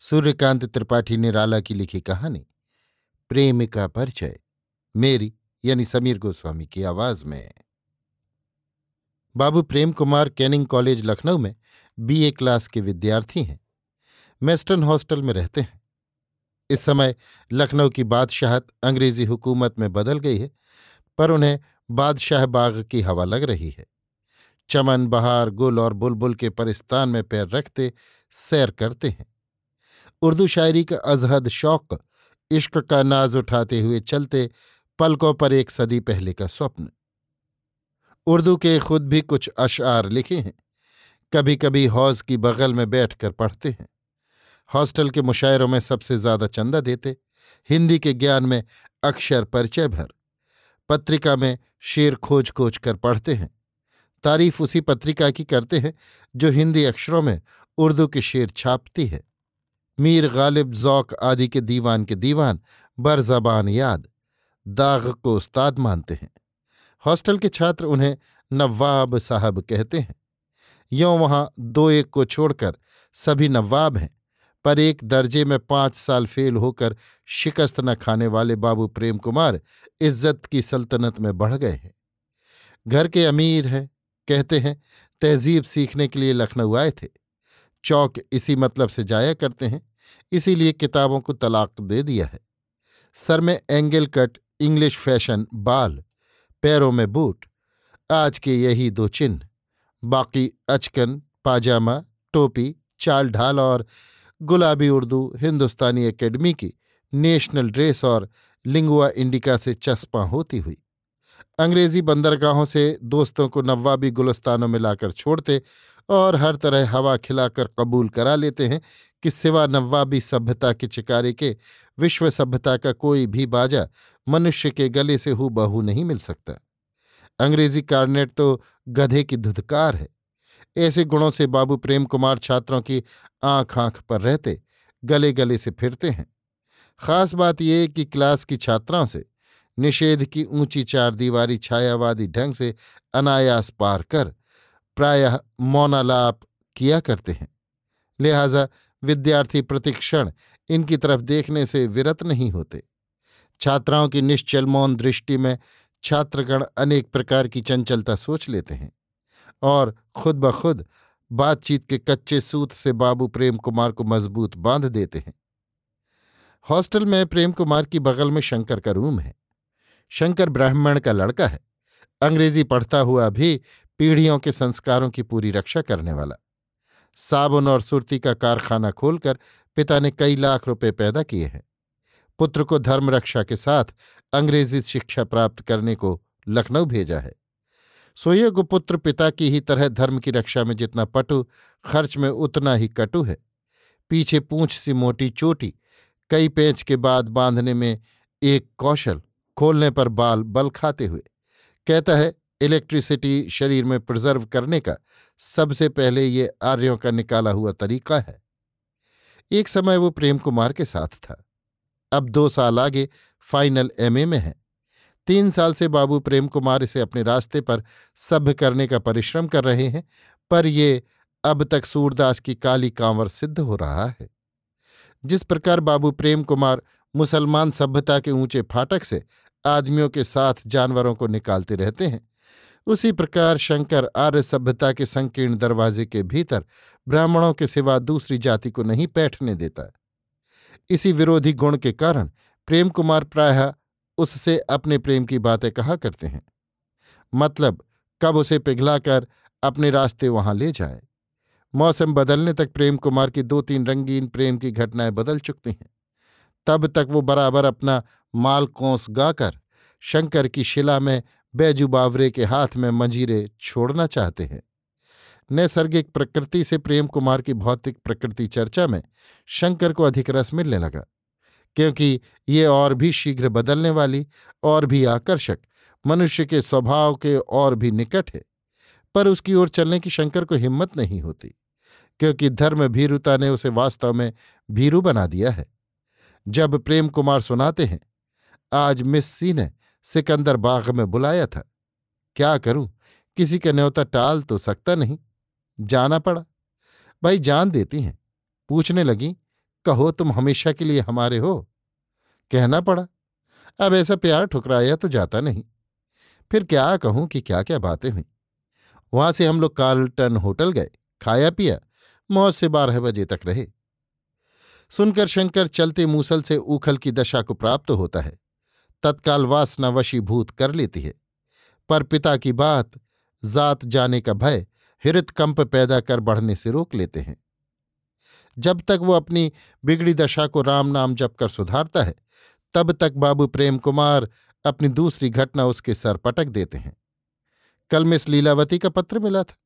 सूर्यकांत त्रिपाठी निराला की लिखी कहानी, प्रेम का परिचय, मेरी, यानी समीर गोस्वामी की आवाज़ में। बाबू प्रेम कुमार कैनिंग कॉलेज लखनऊ में बीए क्लास के विद्यार्थी हैं। मेस्टर्न हॉस्टल में रहते हैं। इस समय लखनऊ की बादशाहत अंग्रेज़ी हुकूमत में बदल गई है, पर उन्हें बादशाह बाग की हवा लग रही है। चमन, बहार, गुल और बुलबुल के परिस्तान में पैर रखते सैर करते हैं। उर्दू शायरी का अजहद शौक, इश्क का नाज उठाते हुए चलते पलकों पर एक सदी पहले का स्वप्न। उर्दू के खुद भी कुछ अशार लिखे हैं। कभी कभी हौज की बगल में बैठकर पढ़ते हैं। हॉस्टल के मुशायरों में सबसे ज़्यादा चंदा देते, हिंदी के ज्ञान में अक्षर परिचय भर। पत्रिका में शेर खोज खोज कर पढ़ते हैं। तारीफ़ उसी पत्रिका की करते हैं जो हिंदी अक्षरों में उर्दू के शेर छापती है। मीर गालिब जौक आदि के दीवान के दीवान, बर जबान याद, दाग को उस्ताद मानते हैं। हॉस्टल के छात्र उन्हें नवाब साहब कहते हैं। यों वहाँ दो एक को छोड़कर सभी नवाब हैं, पर एक दर्जे में पाँच साल फेल होकर शिकस्त न खाने वाले बाबू प्रेम कुमार इज़्ज़त की सल्तनत में बढ़ गए हैं। घर के अमीर हैं, कहते हैं, तहजीब सीखने के लिए लखनऊ आए थे। चौक इसी मतलब से जाया करते हैं। इसीलिए किताबों को तलाक दे दिया है। सर में एंगल कट, इंग्लिश फ़ैशन, बाल, पैरों में बूट, आज के यही दो चिन्ह, बाकी अचकन, पाजामा, टोपी, चाल ढाल और गुलाबी उर्दू, हिंदुस्तानी एकेडमी की नेशनल ड्रेस और लिंगुआ इंडिका से चस्पा होती हुई। अंग्रेज़ी बंदरगाहों से दोस्तों को नवाबी गुलस्तानों में लाकर छोड़ते और हर तरह हवा खिलाकर कबूल करा लेते हैं कि सिवा नवाबी सभ्यता के चिकारे के, विश्व सभ्यता का कोई भी बाजा मनुष्य के गले से हु बहू नहीं मिल सकता। अंग्रेज़ी कार्नेट तो गधे की धुधकार है। ऐसे गुणों से बाबू प्रेम कुमार छात्रों की आँख आँख पर रहते, गले गले से फिरते हैं। खास बात यह कि क्लास की छात्राओं से निषेध की ऊँची चार दीवारी छायावादी ढंग से अनायास पार कर प्रायः मौनालाप किया करते हैं। लिहाजा विद्यार्थी प्रतिक्षण इनकी तरफ़ देखने से विरत नहीं होते। छात्राओं की निश्चल मौन दृष्टि में छात्रगण अनेक प्रकार की चंचलता सोच लेते हैं और खुद ब खुद बातचीत के कच्चे सूत से बाबू प्रेम कुमार को मज़बूत बाँध देते हैं। हॉस्टल में प्रेम कुमार की बगल में शंकर का रूम है। शंकर ब्राह्मण का लड़का है। अंग्रेज़ी पढ़ता हुआ भी पीढ़ियों के संस्कारों की पूरी रक्षा करने वाला। साबुन और सुरती का कारखाना खोलकर पिता ने कई लाख रुपए पैदा किए हैं। पुत्र को धर्म रक्षा के साथ अंग्रेज़ी शिक्षा प्राप्त करने को लखनऊ भेजा है। सोयोग पुत्र पिता की ही तरह धर्म की रक्षा में जितना पटु, खर्च में उतना ही कटु है। पीछे पूंछ सी मोटी चोटी, कई पेंच के बाद बांधने में एक कौशल, खोलने पर बाल बल खाते हुए। कहता है, इलेक्ट्रिसिटी शरीर में प्रिजर्व करने का सबसे पहले ये आर्यों का निकाला हुआ तरीका है। एक समय वो प्रेम कुमार के साथ था। अब दो साल आगे फाइनल एमए में है। तीन साल से बाबू प्रेम कुमार इसे अपने रास्ते पर सभ्य करने का परिश्रम कर रहे हैं, पर ये अब तक सूरदास की काली कांवर सिद्ध हो रहा है। जिस प्रकार बाबू प्रेम कुमार मुसलमान सभ्यता के ऊँचे फाटक से आदमियों के साथ जानवरों को निकालते रहते हैं उसी प्रकार शंकर आर्य सभ्यता के संकीर्ण दरवाजे के भीतर ब्राह्मणों के सिवा दूसरी जाति को नहीं बैठने देता। इसी विरोधी गुण के कारण प्रेम कुमार प्रायः उससे अपने प्रेम की बातें कहा करते हैं। मतलब कब उसे पिघलाकर अपने रास्ते वहाँ ले जाए। मौसम बदलने तक प्रेम कुमार की दो तीन रंगीन प्रेम की घटनाएँ बदल चुकती हैं। तब तक वो बराबर अपना माल कोंस गाकर शंकर की शिला में बैजू बावरे के हाथ में मंजीरे छोड़ना चाहते हैं। नैसर्गिक प्रकृति से प्रेम कुमार की भौतिक प्रकृति चर्चा में शंकर को अधिक रस मिलने लगा, क्योंकि ये और भी शीघ्र बदलने वाली और भी आकर्षक, मनुष्य के स्वभाव के और भी निकट है। पर उसकी ओर चलने की शंकर को हिम्मत नहीं होती, क्योंकि धर्म भीरुता ने उसे वास्तव में भीरू बना दिया है। जब प्रेम कुमार सुनाते हैं, आज मिस सी ने सिकंदर बाग में बुलाया था। क्या करूँ? किसी का न्योता टाल तो सकता नहीं। जाना पड़ा। भाई जान देती हैं। पूछने लगी, कहो तुम हमेशा के लिए हमारे हो? कहना पड़ा। अब ऐसा प्यार ठुकराया तो जाता नहीं। फिर क्या कहूँ कि क्या क्या बातें हुई? वहाँ से हम लोग कार्लटन होटल गए। खाया पिया। मौज से बारह बजे तक रहे। सुनकर शंकर चलते मूसल से उखल की दशा को प्राप्त होता है। तत्काल वासना वशीभूत कर लेती है। पर पिता की बात, जात जाने का भय हृत कंप पैदा कर बढ़ने से रोक लेते हैं। जब तक वो अपनी बिगड़ी दशा को राम नाम जप कर सुधारता है, तब तक बाबू प्रेम कुमार अपनी दूसरी घटना उसके सर पटक देते हैं। कल मिस लीलावती का पत्र मिला था।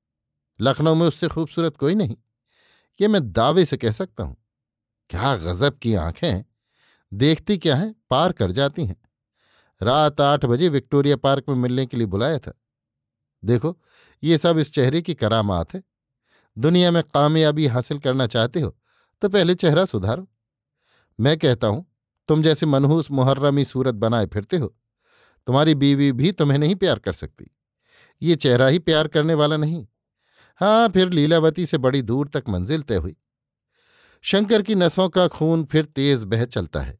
लखनऊ में उससे खूबसूरत कोई नहीं। ये मैं दावे से कह सकता हूँ। क्या गजब की आँखें देखती क्या हैं, पार कर जाती हैं। रात आठ बजे विक्टोरिया पार्क में मिलने के लिए बुलाया था। देखो, ये सब इस चेहरे की करामात है। दुनिया में कामयाबी हासिल करना चाहते हो तो पहले चेहरा सुधारो। मैं कहता हूँ, तुम जैसे मनहूस मुहर्रमी सूरत बनाए फिरते हो, तुम्हारी बीवी भी तुम्हें नहीं प्यार कर सकती। ये चेहरा ही प्यार करने वाला नहीं। हाँ फिर लीलावती से बड़ी दूर तक मंजिल तय हुई। शंकर की नसों का खून फिर तेज बह चलता है।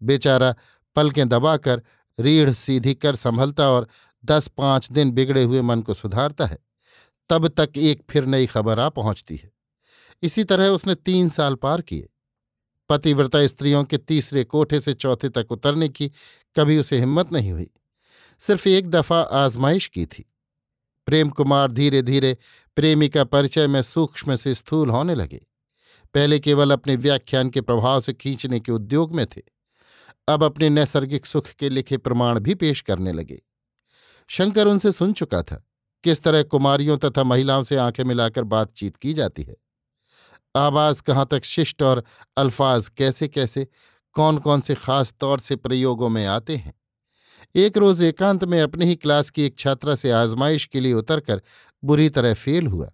बेचारा पलकें दबाकर रीढ़ सीधी कर संभलता और दस पाँच दिन बिगड़े हुए मन को सुधारता है। तब तक एक फिर नई खबर आ पहुँचती है। इसी तरह उसने तीन साल पार किए। पतिव्रता स्त्रियों के तीसरे कोठे से चौथे तक उतरने की कभी उसे हिम्मत नहीं हुई। सिर्फ़ एक दफ़ा आजमाइश की थी। प्रेम कुमार धीरे धीरे प्रेमी का परिचय में सूक्ष्म से स्थूल होने लगे। पहले केवल अपने व्याख्यान के प्रभाव से खींचने के उद्योग में थे। अब अपने नैसर्गिक सुख के लिखे प्रमाण भी पेश करने लगे। शंकर उनसे सुन चुका था, किस तरह कुमारियों तथा महिलाओं से आँखें मिलाकर बातचीत की जाती है। आवाज़ कहाँ तक शिष्ट और अल्फाज कैसे कैसे कौन कौन से खास तौर से प्रयोगों में आते हैं? एक रोज एकांत में अपने ही क्लास की एक छात्रा से आजमाइश के लिए उतरकर बुरी तरह फेल हुआ।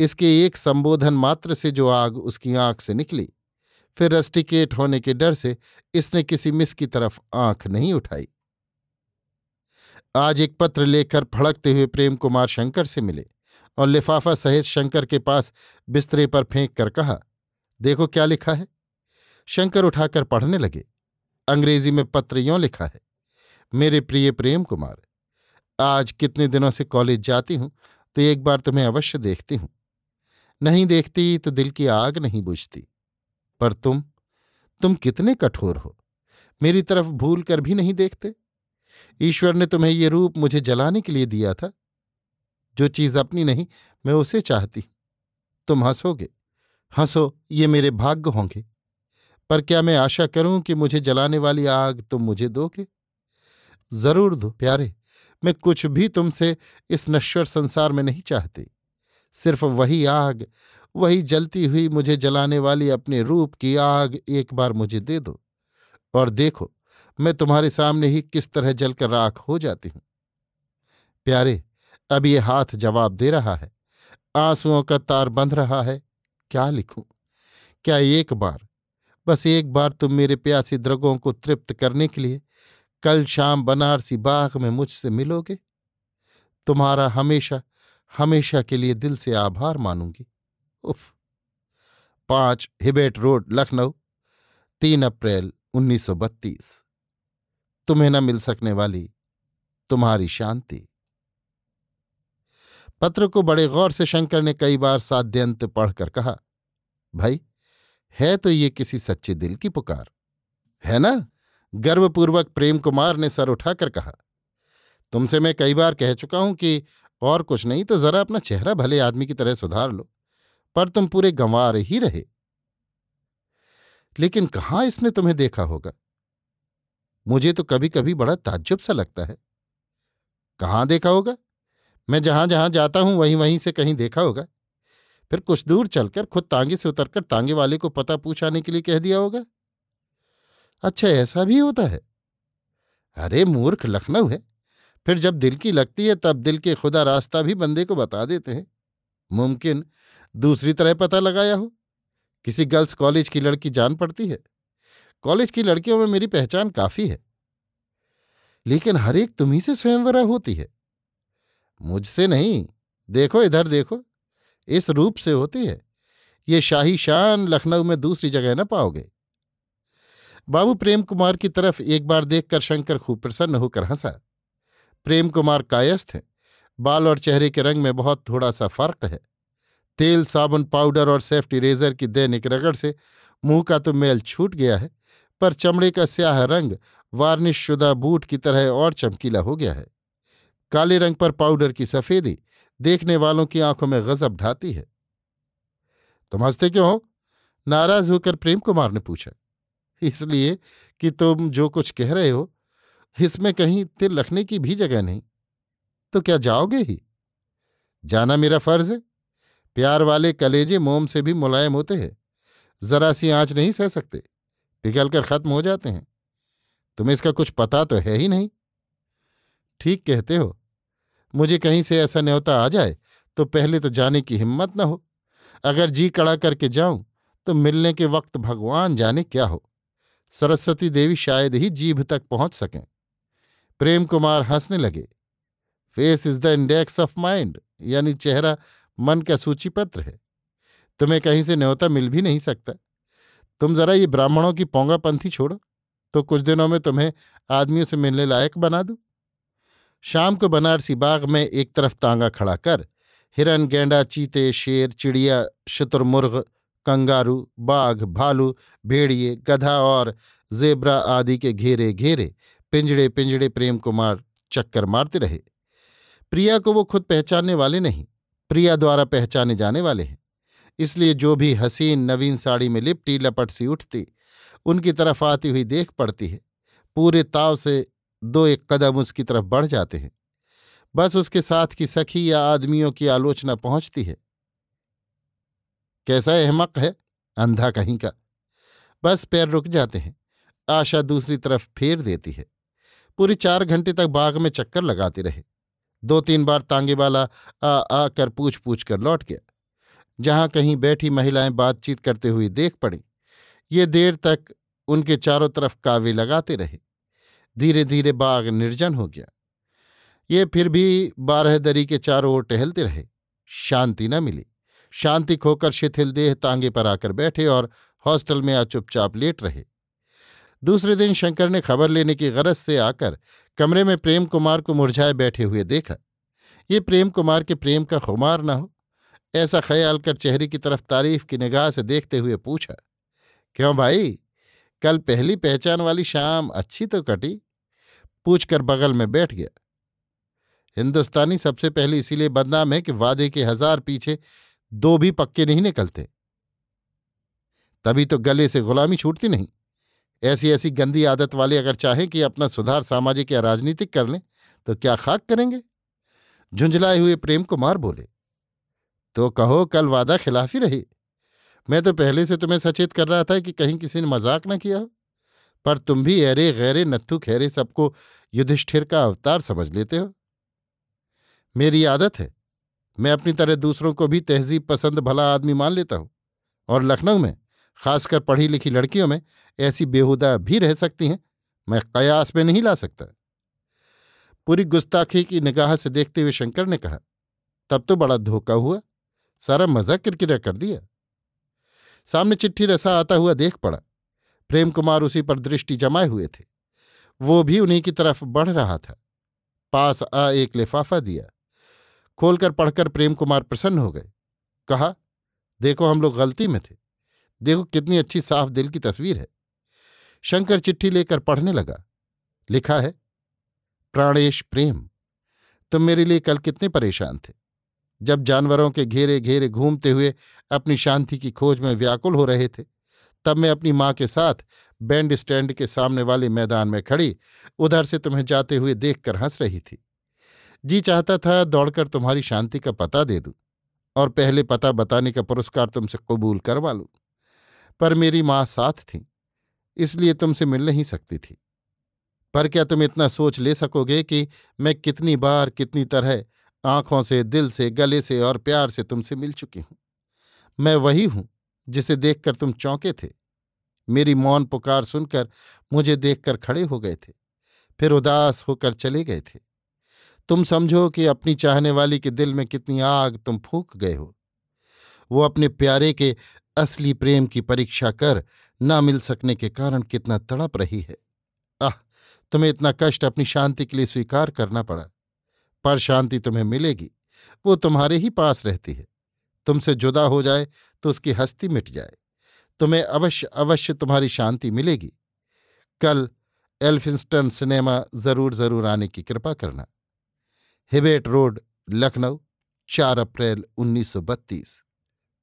इसके एक संबोधन मात्र से जो आग उसकी आँख से निकली। फिर रस्टिकेट होने के डर से इसने किसी मिस की तरफ़ आँख नहीं उठाई। आज एक पत्र लेकर फड़कते हुए प्रेम कुमार शंकर से मिले और लिफाफा सहित शंकर के पास बिस्तरे पर फेंक कर कहा, देखो क्या लिखा है? शंकर उठाकर पढ़ने लगे। अंग्रेज़ी में पत्र यों लिखा है, मेरे प्रिय प्रेम कुमार, आज कितने दिनों से कॉलेज जाती हूँ तो एक बार तुम्हें अवश्य देखती हूँ। नहीं देखती तो दिल की आग नहीं बुझती। पर तुम तुम कितने कठोर हो। मेरी तरफ़ भूल कर भी नहीं देखते। ईश्वर ने तुम्हें ये रूप मुझे जलाने के लिए दिया था। जो चीज़ अपनी नहीं, मैं उसे चाहती। तुम हंसोगे। हंसो, ये मेरे भाग्य होंगे। पर क्या मैं आशा करूँ कि मुझे जलाने वाली आग तुम मुझे दोगे? ज़रूर दो, प्यारे। मैं कुछ भी तुमसे इस नश्वर संसार में नहीं चाहती। सिर्फ़ वही आग वही जलती हुई मुझे जलाने वाली अपने रूप की आग एक बार मुझे दे दो और देखो, मैं तुम्हारे सामने ही किस तरह जलकर राख हो जाती हूँ। प्यारे, अब ये हाथ जवाब दे रहा है। आंसुओं का तार बंध रहा है। क्या लिखूं? क्या एक बार, बस एक बार तुम मेरे प्यासी द्रगों को तृप्त करने के लिए कल शाम बनारसी बाग में मुझसे मिलोगे? तुम्हारा हमेशा हमेशा के लिए दिल से आभार मानूँगी। उफ। पाँच, हिबेट रोड, लखनऊ। तीन अप्रैल, उन्नीस सौ बत्तीस। तुम्हें न मिल सकने वाली तुम्हारी शांति। पत्र को बड़े गौर से शंकर ने कई बार साध्यंत पढ़कर कहा, भाई, है तो ये किसी सच्चे दिल की पुकार, है ना? गर्वपूर्वक प्रेम कुमार ने सर उठाकर कहा, तुमसे मैं कई बार कह चुका हूँ कि और कुछ नहीं तो जरा अपना चेहरा भले आदमी की तरह सुधार लो। पर तुम पूरे गंवार ही रहे। लेकिन कहाँ इसने तुम्हें देखा होगा? मुझे तो कभी कभी बड़ा ताज्जुब सा लगता है। कहाँ देखा होगा? मैं जहाँ जहाँ जाता हूँ वहीं वहीं से कहीं देखा होगा। फिर कुछ दूर चलकर खुद तांगे से उतरकर तांगे वाले को पता पूछाने के लिए कह दिया होगा। अच्छा ऐसा भी होता है। अरे, मूर्ख लखनऊ है। फिर जब दिल की लगती है, तब दिल के खुदा रास्ता भी बंदे को बता देते हैं। मुमकिन दूसरी तरह पता लगाया हो? किसी गर्ल्स कॉलेज की लड़की जान पड़ती है। कॉलेज की लड़कियों में मेरी पहचान काफ़ी है। लेकिन हर एक तुम्ही से स्वयंवरा होती है। मुझसे नहीं। देखो इधर देखो। इस रूप से होती है। ये शाही शान लखनऊ में दूसरी जगह न पाओगे। बाबू प्रेम कुमार की तरफ़ एक बार देखकर शंकर खूब प्रसन्न होकर हंसा। प्रेम कुमार कायस्थ है। बाल और चेहरे के रंग में बहुत थोड़ा सा फ़र्क है। तेल, साबुन, पाउडर और सेफ्टी रेजर की दैनिक रगड़ से मुँह का तो मेल छूट गया है, पर चमड़े का स्याह रंग वार्निश शुदा बूट की तरह और चमकीला हो गया है। काले रंग पर पाउडर की सफेदी देखने वालों की आँखों में गजब ढाती है। तुम हँसते क्यों हो? नाराज़ होकर प्रेम कुमार ने पूछा। इसलिए कि तुम जो कुछ कह रहे हो, इसमें कहीं तिल रखने की भी जगह नहीं। तो क्या जाओगे ही? जाना मेरा फ़र्ज़ है। प्यार वाले कलेजे मोम से भी मुलायम होते हैं। जरा सी आँच नहीं सह सकते। पिघल कर खत्म हो जाते हैं। तुम्हें इसका कुछ पता तो है ही नहीं। ठीक कहते हो। मुझे कहीं से ऐसा न्योता आ जाए तो पहले तो जाने की हिम्मत न हो। अगर जी कड़ा करके जाऊँ तो मिलने के वक्त भगवान जाने क्या हो। सरस्वती देवी शायद ही जीभ तक पहुँच सकें। प्रेम कुमार हंसने लगे। Face is the index of mind, यानी चेहरा मन का सूचीपत्र है। तुम्हें कहीं से न्योता मिल भी नहीं सकता। तुम जरा ये ब्राह्मणों की पोंगापंथी छोड़ो तो कुछ दिनों में तुम्हें आदमियों से मिलने लायक बना दूँ। शाम को बनारसी बाग में एक तरफ़ तांगा खड़ा कर, हिरन, गेंडा, चीते, शेर, चिड़िया शुतुरमुर्ग कंगारू, बाघ, भालू, भेड़िए, गधा और जेबरा आदि के घेरे घेरे पिंजड़े पिंजड़े प्रेम कुमार चक्कर मारते रहे। प्रिया को वो खुद पहचानने वाले नहीं। प्रिया द्वारा पहचाने जाने वाले हैं। इसलिए जो भी हसीन, नवीन साड़ी में लिपटी, लपट सी उठती, उनकी तरफ़ आती हुई देख पड़ती है। पूरे ताव से दो एक कदम उसकी तरफ़ बढ़ जाते हैं। बस उसके साथ की सखी या आदमियों की आलोचना पहुँचती है। कैसा अहमक है? अंधा कहीं का। बस पैर रुक जाते हैं। आशा दूसरी तरफ़ फेर देती है। पूरी चार घंटे तक बाग में चक्कर लगाते रहे। दो तीन बार तांगे वाला, आ आ कर पूछ पूछ कर लौट गया। जहाँ कहीं बैठी महिलाएँ बातचीत करते हुए देख पड़ी, ये देर तक उनके चारों तरफ़ कावे लगाते रहे। धीरे धीरे बाग निर्जन हो गया। ये फिर भी बारह दरी के चारों ओर टहलते रहे। शांति न मिली। शांति खोकर शिथिल देह तांगे पर आकर बैठे और हॉस्टल में आ चुपचाप लेट रहे। दूसरे दिन शंकर ने खबर लेने की गरज से आकर कमरे में प्रेम कुमार को मुरझाए बैठे हुए देखा। ये प्रेम कुमार के प्रेम का खुमार न हो, ऐसा ख्याल कर चेहरे की तरफ़ तारीफ़ की निगाह से देखते हुए पूछा, क्यों भाई, कल पहली पहचान वाली शाम अच्छी तो कटी? पूछकर बगल में बैठ गया। हिंदुस्तानी सबसे पहले इसीलिए बदनाम है कि वादे के हज़ार पीछे दो भी पक्के नहीं निकलते। तभी तो गले से गुलामी छूटती नहीं। ऐसी ऐसी गंदी आदत वाले अगर चाहें कि अपना सुधार सामाजिक या राजनीतिक कर लें तो क्या खाक करेंगे? झुंझलाए हुए प्रेम कुमार बोले तो कहो, कल वादा खिलाफी रही। मैं तो पहले से तुम्हें सचेत कर रहा था कि कहीं किसी ने मज़ाक न किया हो। पर तुम भी ऐरे गैरे, नत्थु खैरे सबको युधिष्ठिर का अवतार समझ लेते हो। मेरी आदत है। मैं अपनी तरह दूसरों को भी तहजीब पसंद भला आदमी मान लेता हूँ। और लखनऊ में खासकर पढ़ी लिखी लड़कियों में ऐसी बेहुदा भी रह सकती हैं। मैं कयास में नहीं ला सकता। पूरी गुस्ताखी की निगाह से देखते हुए शंकर ने कहा, तब तो बड़ा धोखा हुआ। सारा मज़ा किरकिरा कर दिया। सामने चिट्ठी रसा आता हुआ देख पड़ा। प्रेम कुमार उसी पर दृष्टि जमाए हुए थे। वो भी उन्हीं की तरफ़ बढ़ रहा था। पास आ एक लिफाफा दिया। खोलकर पढ़कर प्रेम कुमार प्रसन्न हो गए। कहा, देखो हम लोग गलती में थे। देखो कितनी अच्छी साफ़ दिल की तस्वीर है। शंकर चिट्ठी लेकर पढ़ने लगा। लिखा है, प्राणेश प्रेम, तुम मेरे लिए कल कितने परेशान थे। जब जानवरों के घेरे घेरे घूमते हुए अपनी शांति की खोज में व्याकुल हो रहे थे, तब मैं अपनी माँ के साथ बैंड स्टैंड के सामने वाले मैदान में खड़ी उधर से तुम्हें जाते हुए देखकर हंस रही थी। जी चाहता था दौड़कर तुम्हारी शांति का पता दे दूँ और पहले पता बताने का पुरस्कार तुमसे कबूल करवा लूँ। पर मेरी माँ साथ थी, इसलिए तुमसे मिल नहीं सकती थी। पर क्या तुम इतना सोच ले सकोगे कि मैं कितनी बार कितनी तरह आँखों से, दिल से, गले से और प्यार से तुमसे मिल चुकी हूँ? मैं वही हूँ जिसे देखकर तुम चौंके थे। मेरी मौन पुकार सुनकर मुझे देखकर खड़े हो गए थे, फिर उदास होकर चले गए थे। तुम समझो कि अपनी चाहने वाली के दिल में कितनी आग तुम फूक गए हो। वो अपने प्यारे के असली प्रेम की परीक्षा कर ना मिल सकने के कारण कितना तड़प रही है। आह, तुम्हें इतना कष्ट अपनी शांति के लिए स्वीकार करना पड़ा। पर शांति तुम्हें मिलेगी, वो तुम्हारे ही पास रहती है। तुमसे जुदा हो जाए तो उसकी हस्ती मिट जाए। तुम्हें अवश्य अवश्य तुम्हारी शांति मिलेगी। कल एल्फिंस्टन सिनेमा ज़रूर ज़रूर आने की कृपा करना। हिबेट रोड, लखनऊ, चार अप्रैल 1932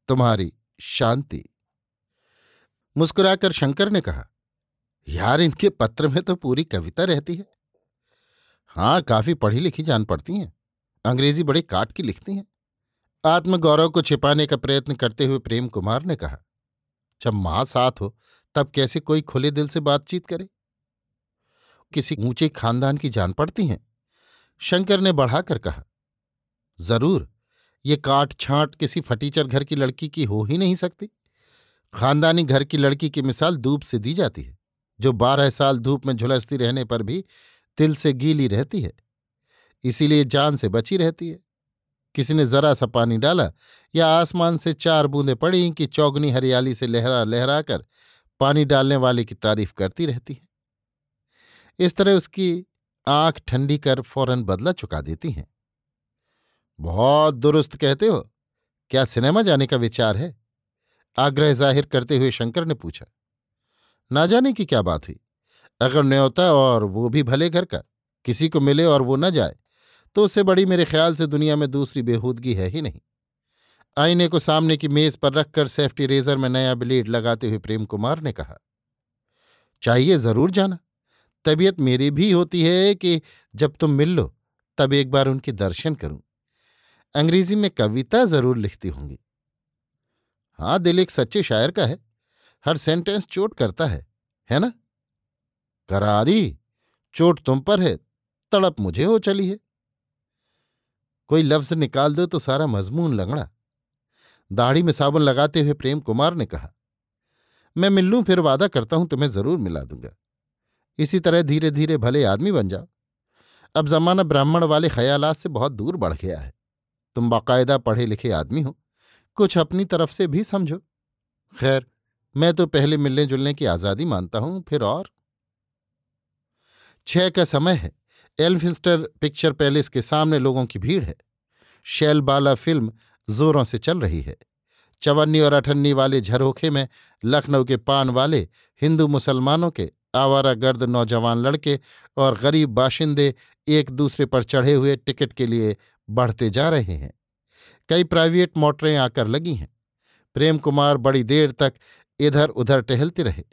तुम्हारी शांति। मुस्कुराकर शंकर ने कहा, यार, इनके पत्र में तो पूरी कविता रहती है। हाँ काफ़ी पढ़ी लिखी जान पड़ती हैं। अंग्रेज़ी बड़े काट की लिखती हैं। आत्मगौरव को छिपाने का प्रयत्न करते हुए प्रेम कुमार ने कहा, जब माँ साथ हो, तब कैसे कोई खुले दिल से बातचीत करे? किसी ऊँचे खानदान की जान पड़ती हैं। शंकर ने बढ़ाकर कहा, ज़रूर ये काट छांट किसी फटीचर घर की लड़की की हो ही नहीं सकती। खानदानी घर की लड़की की मिसाल धूप से दी जाती है, जो बारह साल धूप में झुलसती रहने पर भी तिल से गीली रहती है। इसीलिए जान से बची रहती है। किसी ने जरा सा पानी डाला या आसमान से चार बूंदें पड़ी कि चौगनी हरियाली से लहरा लहरा कर पानी डालने वाले की तारीफ़ करती रहती है। इस तरह उसकी आँख ठंडी कर फ़ौरन बदला चुका देती हैं। बहुत दुरुस्त कहते हो। क्या सिनेमा जाने का विचार है? आग्रह ज़ाहिर करते हुए शंकर ने पूछा। ना जाने की क्या बात हुई? अगर न्योता और वो भी भले घर का, किसी को मिले और वो न जाए तो उससे बड़ी मेरे ख्याल से दुनिया में दूसरी बेहूदगी है ही नहीं। आईने को सामने की मेज पर रखकर सेफ्टी रेजर में नया ब्लेड लगाते हुए प्रेम कुमार ने कहा, चाहिए ज़रूर जाना। तबीयत मेरी भी होती है कि जब तुम मिल लो, तब एक बार उनके दर्शन करूँ। अंग्रेज़ी में कविता ज़रूर लिखती होंगी। हाँ दिल एक सच्चे शायर का है। हर सेंटेंस चोट करता है है ना? करारी, चोट तुम पर है, तड़प मुझे हो चली है। कोई लफ्ज निकाल दो तो सारा मजमून लंगड़ा। दाढ़ी में साबुन लगाते हुए प्रेम कुमार ने कहा, मैं मिल फिर वादा करता हूँ, तुम्हें ज़रूर मिला दूँगा। इसी तरह धीरे धीरे भले आदमी बन जाओ। अब जमाना ब्राह्मण वाले ख्यालात से बहुत दूर बढ़ गया है। तुम बाकायदा पढ़े लिखे आदमी हो। कुछ अपनी तरफ़ से भी समझो। खैर, मैं तो पहले मिलने जुलने की आज़ादी मानता हूँ, फिर और। छह का समय है। एल्फिस्टर पिक्चर पैलेस के सामने लोगों की भीड़ है। शैलबाला फ़िल्म जोरों से चल रही है। चवन्नी और अठन्नी वाले झरोखे में लखनऊ के पान वाले हिंदू मुसलमानों के आवारा गर्द नौजवान लड़के और गरीब बाशिंदे एक दूसरे पर चढ़े हुए टिकट के लिए बढ़ते जा रहे हैं। कई प्राइवेट मोटरें आकर लगी हैं। प्रेम कुमार बड़ी देर तक इधर उधर टहलते रहे।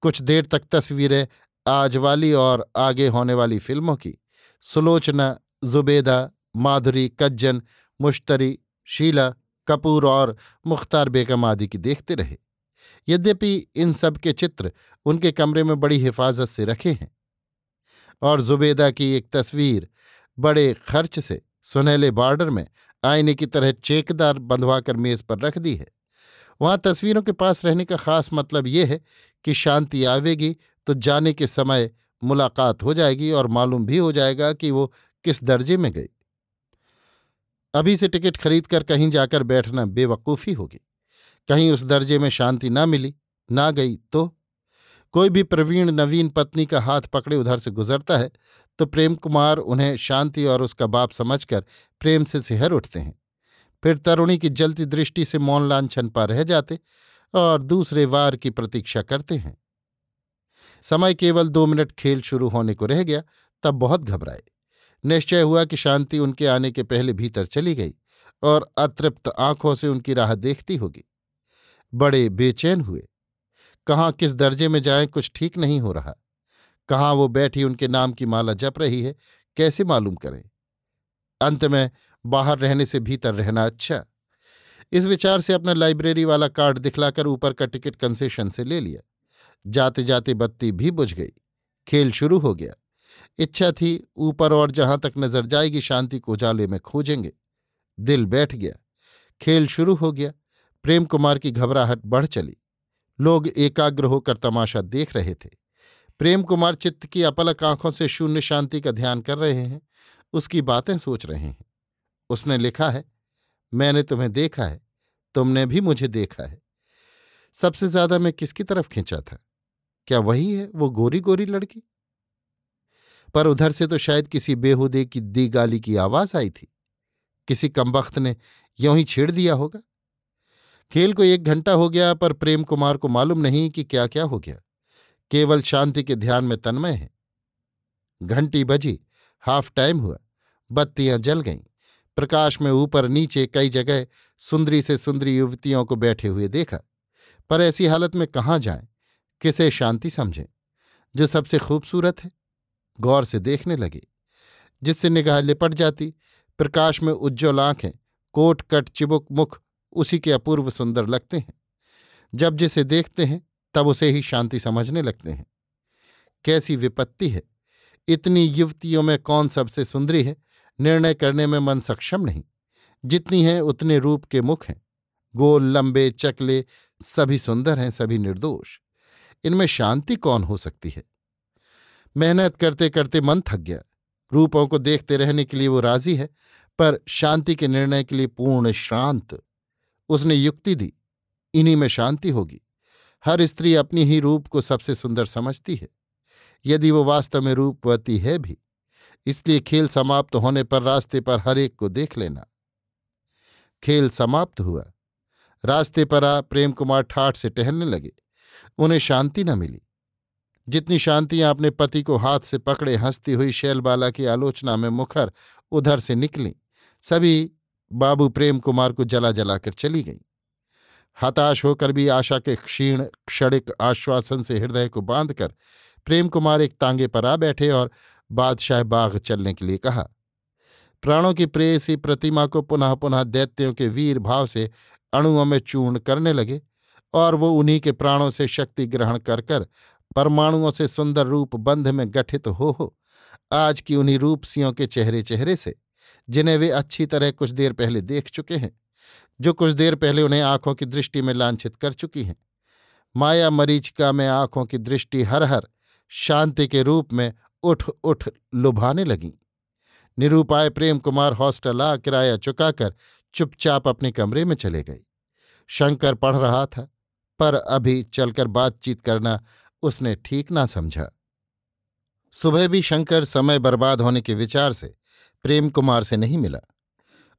कुछ देर तक तस्वीरें आज वाली और आगे होने वाली फ़िल्मों की। सुलोचना, जुबेदा, माधुरी, कज्जन, मुश्तरी, शीला कपूर और मुख्तार बेगम आदि की देखते रहे। यद्यपि इन सब के चित्र उनके कमरे में बड़ी हिफाजत से रखे हैं। और जुबेदा की एक तस्वीर बड़े खर्च से सुनहले बॉर्डर में आईने की तरह चेकदार बंधवाकर मेज पर रख दी है। वहाँ तस्वीरों के पास रहने का खास मतलब यह है कि शांति आवेगी तो जाने के समय मुलाकात हो जाएगी और मालूम भी हो जाएगा कि वो किस दर्जे में गई। अभी से टिकट खरीद कर कहीं जाकर बैठना बेवकूफ़ी होगी। कहीं उस दर्जे में शांति ना मिली, ना गई तो कोई भी प्रवीण नवीन पत्नी का हाथ पकड़े उधर से गुजरता है तो प्रेम कुमार उन्हें शांति और उसका बाप समझकर प्रेम से सिहर उठते हैं। फिर तरुणी की जलती दृष्टि से मौन लाछन पा रह जाते और दूसरे वार की प्रतीक्षा करते हैं। समय केवल दो मिनट खेल शुरू होने को रह गया, तब बहुत घबराए। निश्चय हुआ कि शांति उनके आने के पहले भीतर चली गई और अतृप्त आँखों से उनकी राह देखती होगी। बड़े बेचैन हुए। कहाँ किस दर्जे में जाए कुछ ठीक नहीं हो रहा। कहाँ वो बैठी उनके नाम की माला जप रही है, कैसे मालूम करें। अंत में, बाहर रहने से भीतर रहना अच्छा। इस विचार से अपना लाइब्रेरी वाला कार्ड दिखलाकर ऊपर का टिकट कंसेशन से ले लिया। जाते जाते बत्ती भी बुझ गई। खेल शुरू हो गया। इच्छा थी, ऊपर और जहाँ तक नज़र जाएगी, शांति को उजाले में खोजेंगे। दिल बैठ गया। खेल शुरू हो गया। प्रेम कुमार की घबराहट बढ़ चली। लोग एकाग्र होकर तमाशा देख रहे थे। प्रेम कुमार चित्त की अपलक आँखों से शून्य शांति का ध्यान कर रहे हैं, उसकी बातें सोच रहे हैं। उसने लिखा है, मैंने तुम्हें देखा है, तुमने भी मुझे देखा है। सबसे ज़्यादा मैं किसकी तरफ़ खींचा था? क्या वही है वो गोरी गोरी लड़की? पर उधर से तो शायद किसी बेहुदे की दी गाली की आवाज़ आई थी। किसी कमबख्त ने यों ही छेड़ दिया होगा। खेल को एक घंटा हो गया, पर प्रेम कुमार को मालूम नहीं कि क्या क्या हो गया। केवल शांति के ध्यान में तन्मय है। घंटी बजी, हाफ़ टाइम हुआ, बत्तियाँ जल गईं। प्रकाश में ऊपर नीचे कई जगह सुंदरी से सुंदरी युवतियों को बैठे हुए देखा, पर ऐसी हालत में कहाँ जाएँ? किसे शांति समझें? जो सबसे खूबसूरत है, गौर से देखने लगे। जिससे निगाह लिपट जाती, प्रकाश में उज्ज्वल आँखें, कोट कट चिबुक मुख उसी के अपूर्व सुंदर लगते हैं। जब जिसे देखते हैं, तब उसे ही शांति समझने लगते हैं। कैसी विपत्ति है! इतनी युवतियों में कौन सबसे सुंदरी है? निर्णय करने में मन सक्षम नहीं। जितनी हैं, उतने रूप के मुख हैं। गोल, लंबे, चकले, सभी सुंदर हैं, सभी निर्दोष। इनमें शांति कौन हो सकती है? मेहनत करते करते मन थक गया। रूपों को देखते रहने के लिए वो राज़ी है, पर शांति के निर्णय के लिए पूर्ण श्रांत। उसने युक्ति दी, इन्हीं में शांति होगी। हर स्त्री अपनी ही रूप को सबसे सुंदर समझती है। यदि वो वास्तव में रूपवती है भी, इसलिए खेल समाप्त होने पर रास्ते पर हर एक को देख लेना। खेल समाप्त हुआ। रास्ते पर आ प्रेम कुमार ठाठ से टहलने लगे। उन्हें शांति न मिली। जितनी शांतियाँ अपने पति को हाथ से पकड़े हंसती हुई शैलबाला की आलोचना में मुखर उधर से निकली, सभी बाबू प्रेम कुमार को जला जलाकर चली गईं। हताश होकर भी आशा के क्षीण, क्षणिक आश्वासन से हृदय को बांधकर प्रेम कुमार एक तांगे पर आ बैठे और बादशाह बाग चलने के लिए कहा, प्राणों की प्रेयसी प्रतिमा को पुनः पुनः दैत्यों के वीर भाव से अणुओं में चूर्ण करने लगे और वो उन्हीं के प्राणों से शक्ति ग्रहण कर कर परमाणुओं से सुंदर रूप बंध में गठित हो हो, आज की उन्हीं रूपसियों के चेहरे चेहरे से जिन्हें वे अच्छी तरह कुछ देर पहले देख चुके हैं, जो कुछ देर पहले उन्हें आँखों की दृष्टि में लांछित कर चुकी हैं। माया मरीचिका में आँखों की दृष्टि हर हर शांति के रूप में उठ उठ लुभाने लगीं। निरूपाय प्रेम कुमार हॉस्टल आ किराया चुकाकर चुपचाप अपने कमरे में चले गए। शंकर पढ़ रहा था, पर अभी चलकर बातचीत करना उसने ठीक ना समझा। सुबह भी शंकर समय बर्बाद होने के विचार से प्रेम कुमार से नहीं मिला।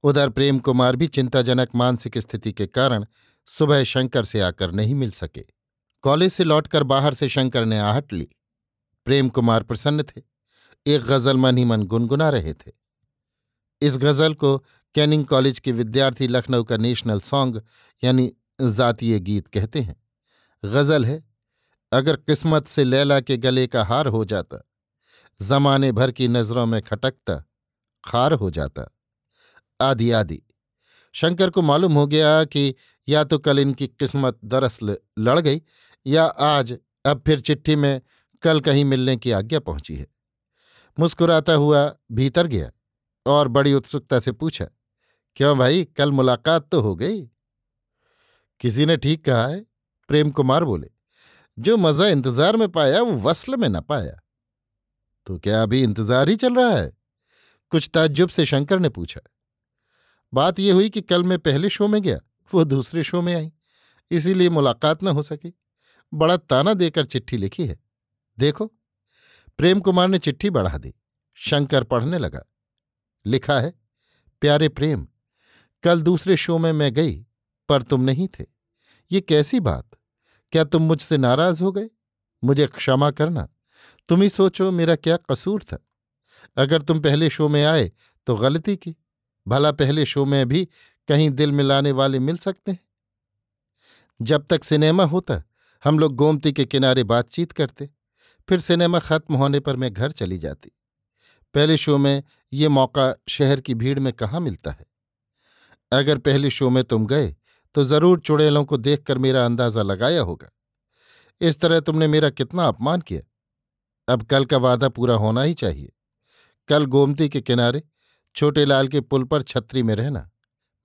उधर प्रेम कुमार भी चिंताजनक मानसिक स्थिति के कारण सुबह शंकर से आकर नहीं मिल सके। कॉलेज से लौटकर बाहर से शंकर ने आहट ली। प्रेम कुमार प्रसन्न थे। एक गज़ल मन ही मन गुनगुना रहे थे। इस गज़ल को कैनिंग कॉलेज के विद्यार्थी लखनऊ का नेशनल सॉन्ग यानी जातीय गीत कहते हैं। गज़ल है, अगर किस्मत से लैला के गले का हार हो जाता, जमाने भर की नज़रों में खटकता खार हो जाता। आदि आदि शंकर को मालूम हो गया कि या तो कल इनकी किस्मत दरअसल लड़ गई, या आज अब फिर चिट्ठी में कल कहीं मिलने की आज्ञा पहुँची है। मुस्कुराता हुआ भीतर गया और बड़ी उत्सुकता से पूछा, क्यों भाई, कल मुलाकात तो हो गई? किसी ने ठीक कहा है, प्रेम कुमार बोले। जो मज़ा इंतज़ार में पाया, वो वस्ल में न पाया। तो क्या अभी इंतज़ार ही चल रहा है? कुछ ताज्जुब से शंकर ने पूछा। बात यह हुई कि कल मैं पहले शो में गया, वो दूसरे शो में आई, इसीलिए मुलाकात न हो सकी। बड़ा ताना देकर चिट्ठी लिखी है। देखो, प्रेम कुमार ने चिट्ठी बढ़ा दी। शंकर पढ़ने लगा। लिखा है, प्यारे प्रेम, कल दूसरे शो में मैं गई, पर तुम नहीं थे। ये कैसी बात? क्या तुम मुझसे नाराज़ हो गए? मुझे क्षमा करना। तुम ही सोचो मेरा क्या कसूर था। अगर तुम पहले शो में आए तो गलती की। भला पहले शो में भी कहीं दिल मिलाने वाले मिल सकते हैं। जब तक सिनेमा होता, हम लोग गोमती के किनारे बातचीत करते। फिर सिनेमा खत्म होने पर मैं घर चली जाती। पहले शो में ये मौका शहर की भीड़ में कहाँ मिलता है? अगर पहले शो में तुम गए तो ज़रूर चुड़ैलों को देखकर मेरा अंदाज़ा लगाया होगा। इस तरह तुमने मेरा कितना अपमान किया। अब कल का वादा पूरा होना ही चाहिए। कल गोमती के किनारे छोटे लाल के पुल पर छतरी में रहना।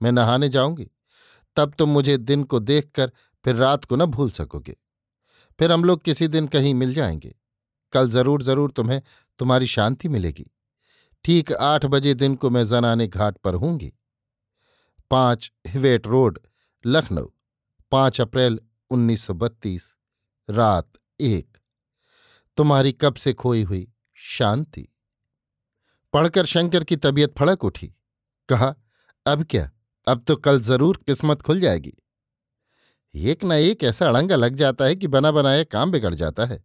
मैं नहाने जाऊँगी। तब तुम मुझे दिन को देखकर फिर रात को न भूल सकोगे। फिर हम लोग किसी दिन कहीं मिल जाएँगे। कल ज़रूर ज़रूर तुम्हें तुम्हारी शांति मिलेगी। ठीक आठ बजे दिन को मैं जनाने घाट पर हूँगी पाँच हिवेट रोड, लखनऊ। पाँच अप्रैल उन्नीस सौ बत्तीस, रात एक। तुम्हारी कब से खोई हुई शांति? पढ़कर शंकर की तबीयत फड़क उठी। कहा, अब क्या? अब तो कल ज़रूर किस्मत खुल जाएगी। एक न एक ऐसा अड़ंगा लग जाता है कि बना बनाया काम बिगड़ जाता है।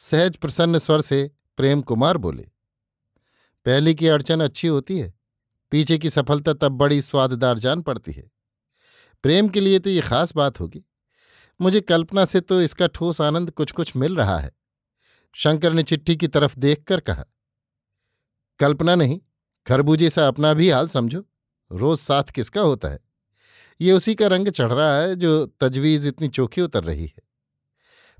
सहज प्रसन्न स्वर से प्रेम कुमार बोले, पहले की अड़चन अच्छी होती है, पीछे की सफलता तब बड़ी स्वाददार जान पड़ती है। प्रेम के लिए तो ये खास बात होगी। मुझे कल्पना से तो इसका ठोस आनंद कुछ कुछ मिल रहा है। शंकर ने चिट्ठी की तरफ़ देखकर कहा कल्पना नहीं, खरबूजे सा अपना भी हाल समझो। रोज साथ किसका होता है? ये उसी का रंग चढ़ रहा है जो तजवीज इतनी चोखी उतर रही है।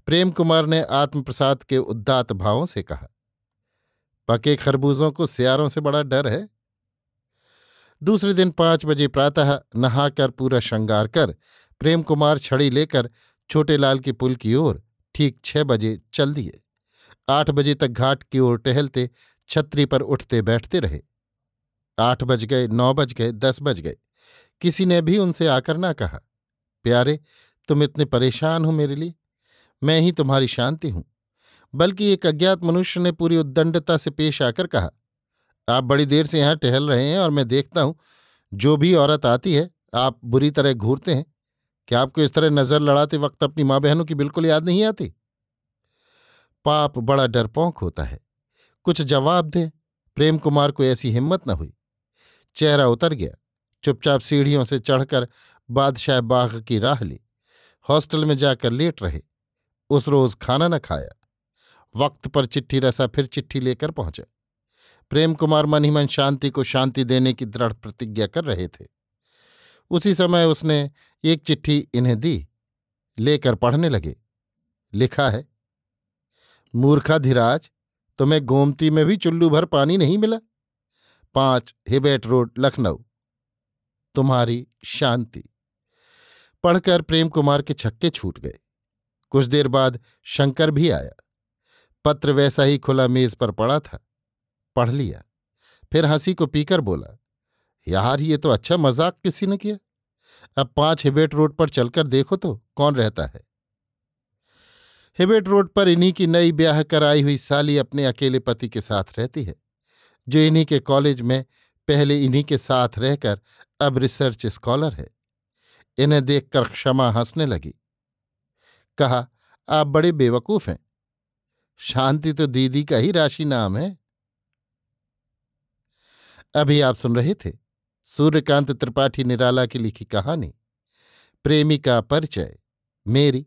प्रेम कुमार ने आत्मप्रसाद के उद्दात भावों से कहा, पके खरबूजों को सियारों से बड़ा डर है। दूसरे दिन पाँच बजे प्रातः नहाकर पूरा श्रृंगार कर प्रेम कुमार छड़ी लेकर छोटे लाल के पुल की ओर ठीक छह बजे चल दिए। आठ बजे तक घाट की ओर टहलते छतरी पर उठते बैठते रहे। आठ बज गए, नौ बज गए, दस बज गए। किसी ने भी उनसे आकर ना कहा, प्यारे, तुम इतने परेशान हो मेरे लिए। मैं ही तुम्हारी शांति हूँ। बल्कि एक अज्ञात मनुष्य ने पूरी उद्दंडता से पेश आकर कहा, आप बड़ी देर से यहाँ टहल रहे हैं और मैं देखता हूँ। जो भी औरत आती है, आप बुरी तरह घूरते हैं। क्या आपको इस तरह नज़र लड़ाते वक्त अपनी माँ बहनों की बिल्कुल याद नहीं आती? पाप बड़ा डरपोंक होता है। कुछ जवाब दे। प्रेम कुमार को ऐसी हिम्मत न हुई। चेहरा उतर गया। चुपचाप सीढ़ियों से चढ़कर बादशाह बाग की राह ली। हॉस्टल में जाकर लेट रहे। उस रोज खाना न खाया। वक्त पर चिट्ठी रसा फिर चिट्ठी लेकर पहुँचा। प्रेम कुमार मन ही मन शांति को शांति देने की दृढ़ प्रतिज्ञा कर रहे थे। उसी समय उसने एक चिट्ठी इन्हें दी। लेकर पढ़ने लगे। लिखा है मूर्खाधिराज तुम्हें गोमती में भी चुल्लू भर पानी नहीं मिला। पाँच, हिबेट रोड, लखनऊ। तुम्हारी शांति। पढ़कर प्रेम कुमार के छक्के छूट गए। कुछ देर बाद शंकर भी आया। पत्र वैसा ही खुला मेज पर पड़ा था। पढ़ लिया। फिर हँसी को पीकर बोला, यार, ये तो अच्छा मज़ाक किसी ने किया। अब पाँच हिबेट रोड पर चलकर देखो तो कौन रहता है? हिबेट रोड पर इन्हीं की नई ब्याह कराई हुई साली अपने अकेले पति के साथ रहती है, जो इन्हीं के कॉलेज में पहले इन्हीं के साथ रहकर अब रिसर्च स्कॉलर है। इन्हें देखकर क्षमा हंसने लगी। कहा, आप बड़े बेवकूफ़ हैं। शांति तो दीदी का ही राशि नाम है। अभी आप सुन रहे थे सूर्यकांत त्रिपाठी निराला की लिखी कहानी प्रेमी का परिचय, मेरी